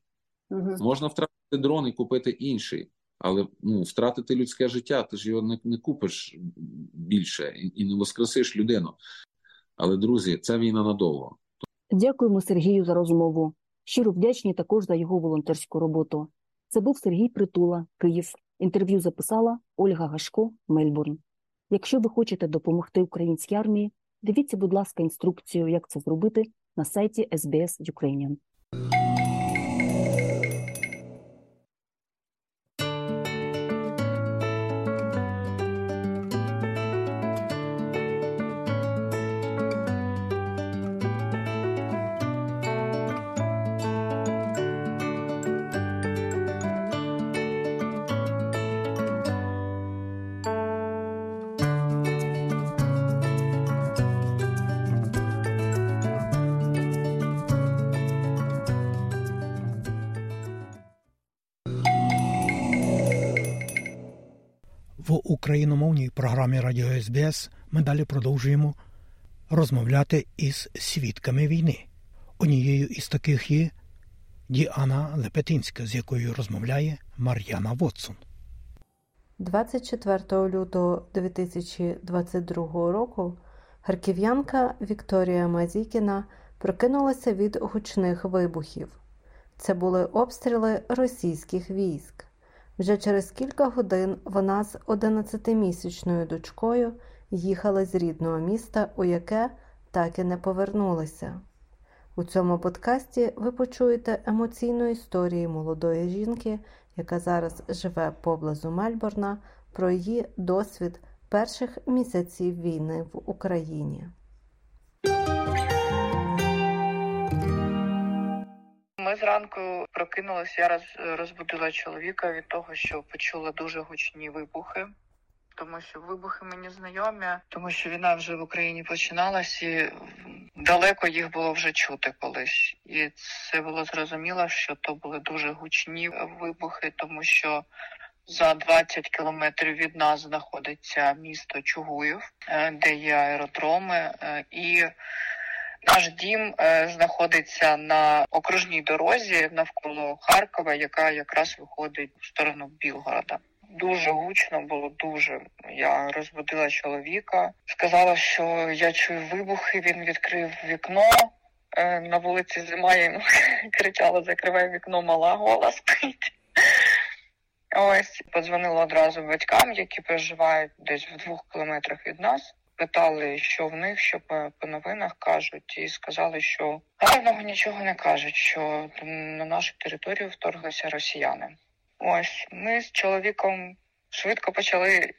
Угу. Можна втратити дрон і купити інший, але ну втратити людське життя, ти ж його не, не купиш більше і, і не воскресиш людину. Але друзі, це війна надовго. Дякуємо Сергію за розмову. Щиро вдячні також за його волонтерську роботу. Це був Сергій Притула, Київ. Інтерв'ю записала Ольга Гашко, Мельбурн. Якщо ви хочете допомогти українській армії, дивіться, будь ласка, інструкцію, як це зробити на сайті SBS Ukrainian. СБС ми далі продовжуємо розмовляти із свідками війни. Однією із таких є Діана Лепетинська, з якою розмовляє Мар'яна Вотсон. 24 лютого 2022 року харків'янка Вікторія Мазікіна прокинулася від гучних вибухів. Це були обстріли російських військ. Вже через кілька годин вона з 11-місячною дочкою їхала з рідного міста, у яке так і не повернулася. У цьому подкасті ви почуєте емоційну історію молодої жінки, яка зараз живе поблизу Мельбурна, про її досвід перших місяців війни в Україні. Ми зранку прокинулися. Я роз, розбудила чоловіка від того, що почула дуже гучні вибухи. тому що вибухи мені знайомі, тому що війна вже в Україні починалась і далеко їх було вже чути колись. І це було зрозуміло, що то були дуже гучні вибухи, тому що за 20 кілометрів від нас знаходиться місто Чугуїв, е, де є аеродроми, е, і наш дім е, знаходиться на окружній дорозі навколо Харкова, яка якраз виходить в сторону Білгорода. Дуже гучно було дуже. Я розбудила чоловіка, сказала, що я чую вибухи. Він відкрив вікно. На вулиці зима йому кричала: закривай вікно, мала гола спить. Ось подзвонила одразу батькам, які проживають десь в двох кілометрах від нас. Питали, що в них, що по, по новинах кажуть, і сказали, що гарного нічого не кажуть, що на нашу територію вторглися росіяни. Ось ми з чоловіком швидко почали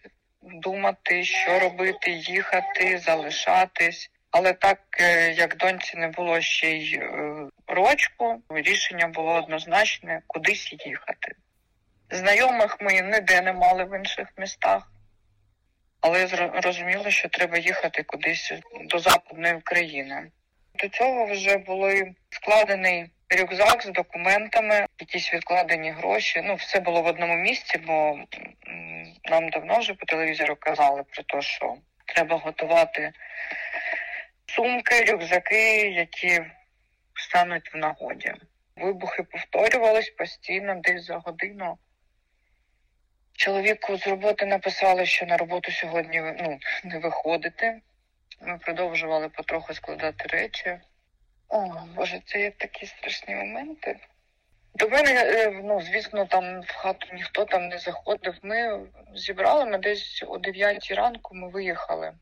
думати, що робити, їхати, залишатись. Але так е, як доньці не було ще й е, рочку, рішення було однозначне кудись їхати. Знайомих ми ніде не мали в інших містах, але розуміли, що треба їхати кудись до Западної України. До цього вже були складений рюкзак з документами, якісь відкладені гроші. Ну, все було в одному місці, бо нам давно вже по телевізору казали про те, що треба готувати сумки, рюкзаки, які стануть в нагоді. Вибухи повторювались постійно, десь за годину. Чоловіку з роботи написали, що на роботу сьогодні ну, не виходити. Ми продовжували потроху складати речі. О, Боже, це є такі страшні моменти. До мене, е, ну, звісно, там в хату ніхто там не заходив. Ми зібрали ми десь о 9 ранку ми виїхали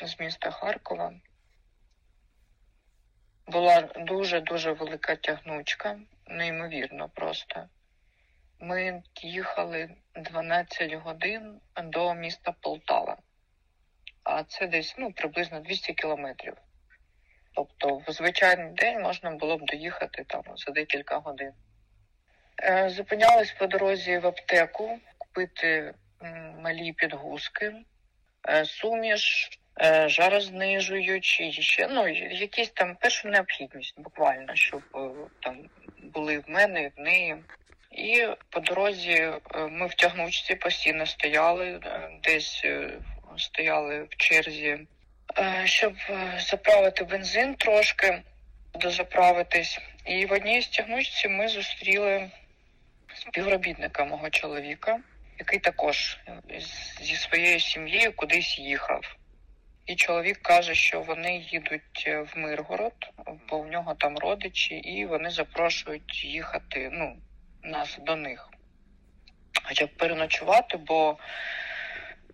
з міста Харкова. Була дуже-дуже велика тягнучка, неймовірно просто. Ми їхали 12 годин до міста Полтава, а це десь ну, приблизно 200 кілометрів. Тобто в звичайний день можна було б доїхати там за декілька годин. Е, зупинялись по дорозі в аптеку, купити малі підгузки, е, суміш, е, жарознижуючі, ще ну, якісь там першу необхідність, буквально, щоб там були в мене і в неї. І по дорозі е, ми в тягнучці постійно стояли, е, десь е, стояли в черзі, щоб заправити бензин трошки, дозаправитись. І в одній з тягнучці ми зустріли співробітника мого чоловіка, який також зі своєю сім'єю кудись їхав. І чоловік каже, що вони їдуть в Миргород, бо в нього там родичі, і вони запрошують їхати. ну, нас до них. Хоча б переночувати, бо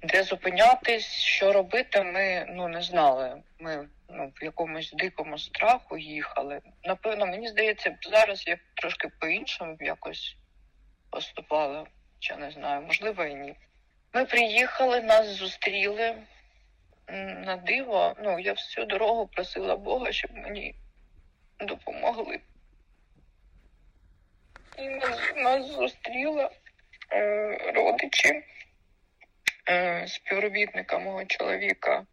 де зупинятись, що робити, ми ну, не знали. Ми ну, в якомусь дикому страху їхали. Напевно, мені здається, зараз я трошки по-іншому якось поступала, чи не знаю, можливо і ні. Ми приїхали, нас зустріли на диво. Ну, я всю дорогу просила Бога, щоб мені допомогли. Нас, нас зустріли е, родичі е, співробітника мого чоловіка.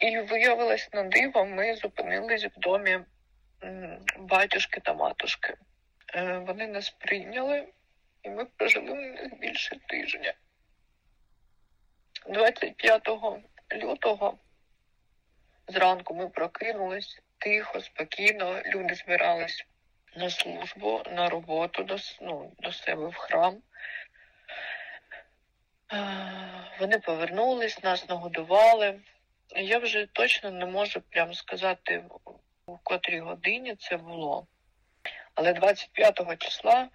І виявилось на диво, ми зупинились в домі батюшки та матушки. Е, вони нас прийняли, і ми прожили в них більше тижня. 25 лютого зранку ми прокинулись тихо, спокійно, люди збирались на службу, на роботу до ну, до себе в храм. Вони повернулись, нас нагодували. Я вже точно не можу прямо сказати, в котрій годині це було. Але 25 числа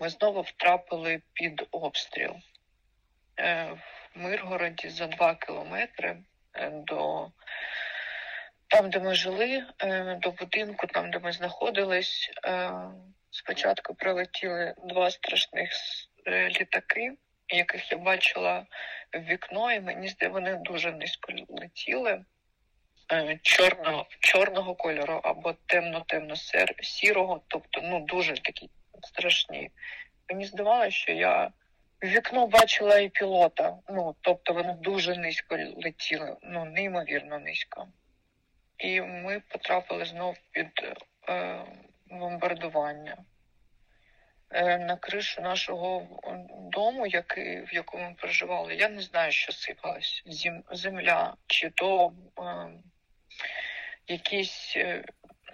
ми знову втрапили під обстріл е, в Миргороді за два кілометри е, до там, де ми жили, е, до будинку, там, де ми знаходились, е, спочатку прилетіли два страшних е, літаки, яких я бачила в вікно, і мені здається, вони дуже низько летіли. Чорного чорного кольору або темно-темно сірого, тобто ну дуже такі страшні. Мені здавалося, що я В вікно бачила і пілота. Ну, тобто вони дуже низько летіли, ну неймовірно низько. І ми потрапили знов під е, бомбардування. Е, на кришу нашого дому, який, в якому ми проживали, я не знаю, що сипалось. Зім, земля, чи то е, якісь е,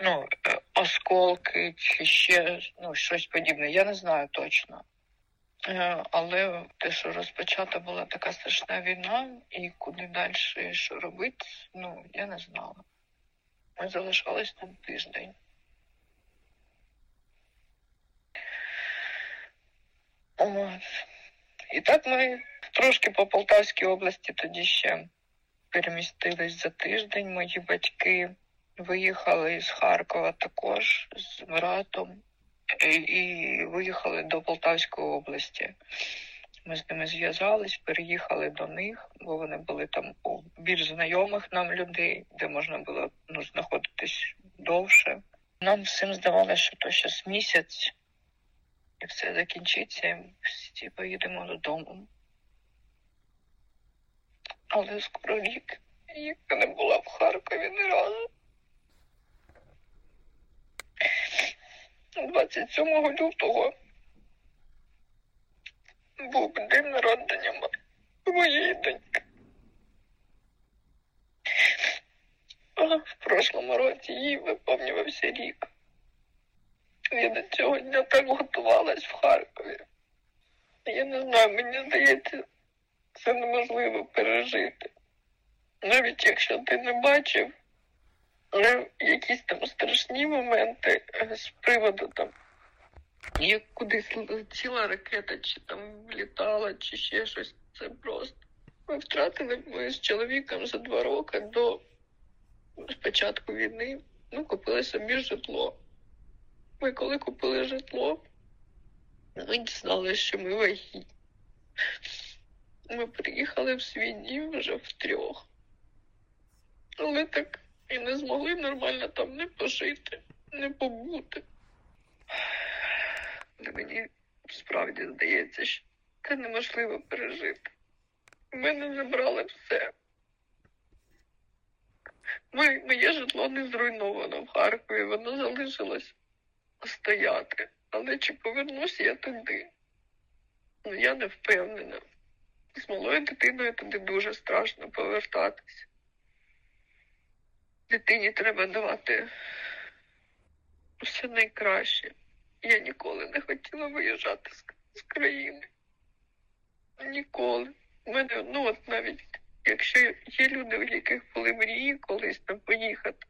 ну, е, осколки, чи ще ну, щось подібне. Я не знаю точно. Е, але те, що розпочата була така страшна війна, і куди далі що робити, ну я не знала. Ми залишались там тиждень. От. І так ми трошки по Полтавській області тоді ще перемістились за тиждень. Мої батьки виїхали з Харкова також з братом і, виїхали до Полтавської області. Ми з ними зв'язались, переїхали до них, бо вони були там у більш знайомих нам людей, де можна було ну, знаходитись довше. Нам всім здавалося, що то щось місяць, і все закінчиться, і всі поїдемо додому. Але скоро рік. Я не була в Харкові ні разу. 27 лютого був день народження моєї доньки. В прошлому році їй виповнювався рік. Я до цього дня так готувалась в Харкові. Я не знаю, мені здається, це неможливо пережити. Навіть якщо ти не бачив ну, якісь там страшні моменти е, з приводу там, як кудись летіла ракета, чи там влітала, чи ще щось. Це просто. Ми втратили ми з чоловіком за два роки до початку війни. Ми купили собі житло. Ми коли купили житло, ми дізналися, що ми вагітні. Ми приїхали в свій дім вже втрьох. Але так і не змогли нормально там не пожити, не побути. Мені справді здається, що це неможливо пережити. Мене забрали все. Моє, моє житло не зруйновано в Харкові, воно залишилось стояти. Але чи повернуся я туди? Ну, я не впевнена. З малою дитиною туди дуже страшно повертатися. Дитині треба давати все найкраще. Я ніколи не хотіла виїжджати з, з країни. Ніколи. У мене, ну от навіть якщо є люди, у яких були мрії колись там поїхати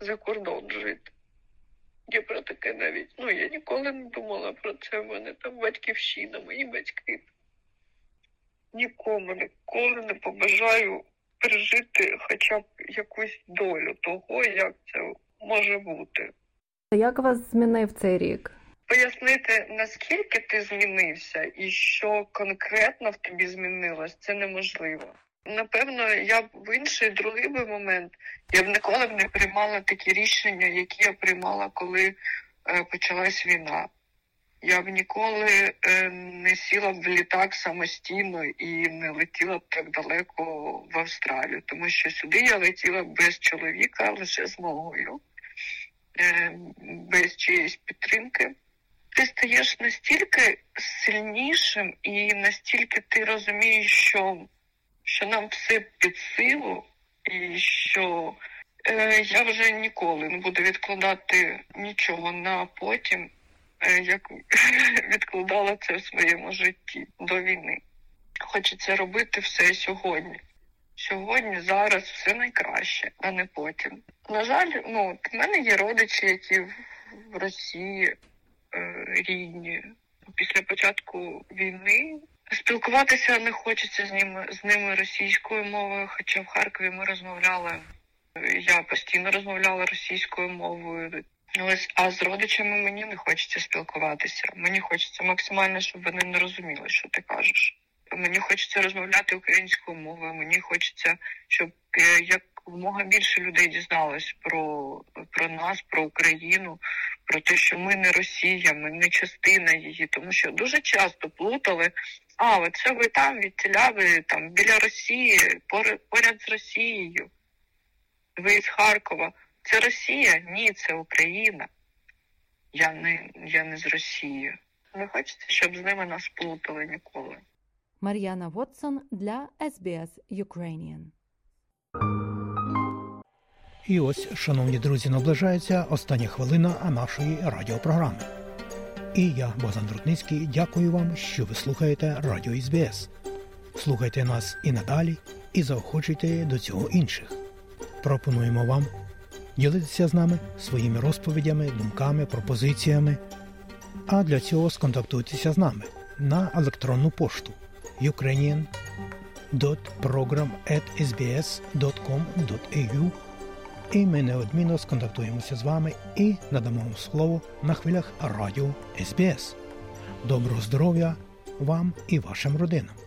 за кордон жити. Я про таке навіть, ну я ніколи не думала про це. У мене там батьківщина, мої батьки. Нікому ніколи не побажаю пережити хоча б якусь долю того, як це може бути. Як вас змінив цей рік? Пояснити, наскільки ти змінився і що конкретно в тобі змінилось, це неможливо. Напевно, я б в інший другий би момент я б ніколи б не приймала такі рішення, які я приймала, коли е, почалась війна. Я б ніколи е, не сіла б в літак самостійно і не летіла б так далеко в Австралію, тому що сюди я летіла без чоловіка, лише з малою, е, без чиєїсь підтримки. Ти стаєш настільки сильнішим і настільки ти розумієш, що, що нам все під силу, і що е, я вже ніколи не буду відкладати нічого на потім. Е, як відкладала це в своєму житті до війни. Хочеться робити все сьогодні. Сьогодні, зараз все найкраще, а не потім. На жаль, ну в мене є родичі, які в Росії рідні. Після початку війни спілкуватися не хочеться з ними з ними російською мовою, хоча в Харкові ми розмовляли. Я постійно розмовляла російською мовою. Ось, а з родичами мені не хочеться спілкуватися. Мені хочеться максимально, щоб вони не розуміли, що ти кажеш. Мені хочеться розмовляти українською мовою. Мені хочеться, щоб е, як якомога більше людей дізналось про, про нас, про Україну, про те, що ми не Росія, ми не частина її, тому що дуже часто плутали. А, оце ви там відтіля, ви там біля Росії, поряд, з Росією. Ви із Харкова. Це Росія? Ні, це Україна. Я не, я не з Росії. Не хочеться, щоб з ними нас плутали ніколи. Мар'яна Вотсон для SBS Ukrainian. І ось, шановні друзі, наближається остання хвилина нашої радіопрограми. І я, Богдан Рудницький, дякую вам, що ви слухаєте Радіо СБС. Слухайте нас і надалі, і заохочуйте до цього інших. Пропонуємо вам ділитися з нами своїми розповідями, думками, пропозиціями. А для цього сконтактуйтеся з нами на електронну пошту ukrainian.program.sbs.com.au і ми неодмінно сконтактуємося з вами і надамо вам слово на хвилях радіо СБС. Доброго здоров'я вам і вашим родинам!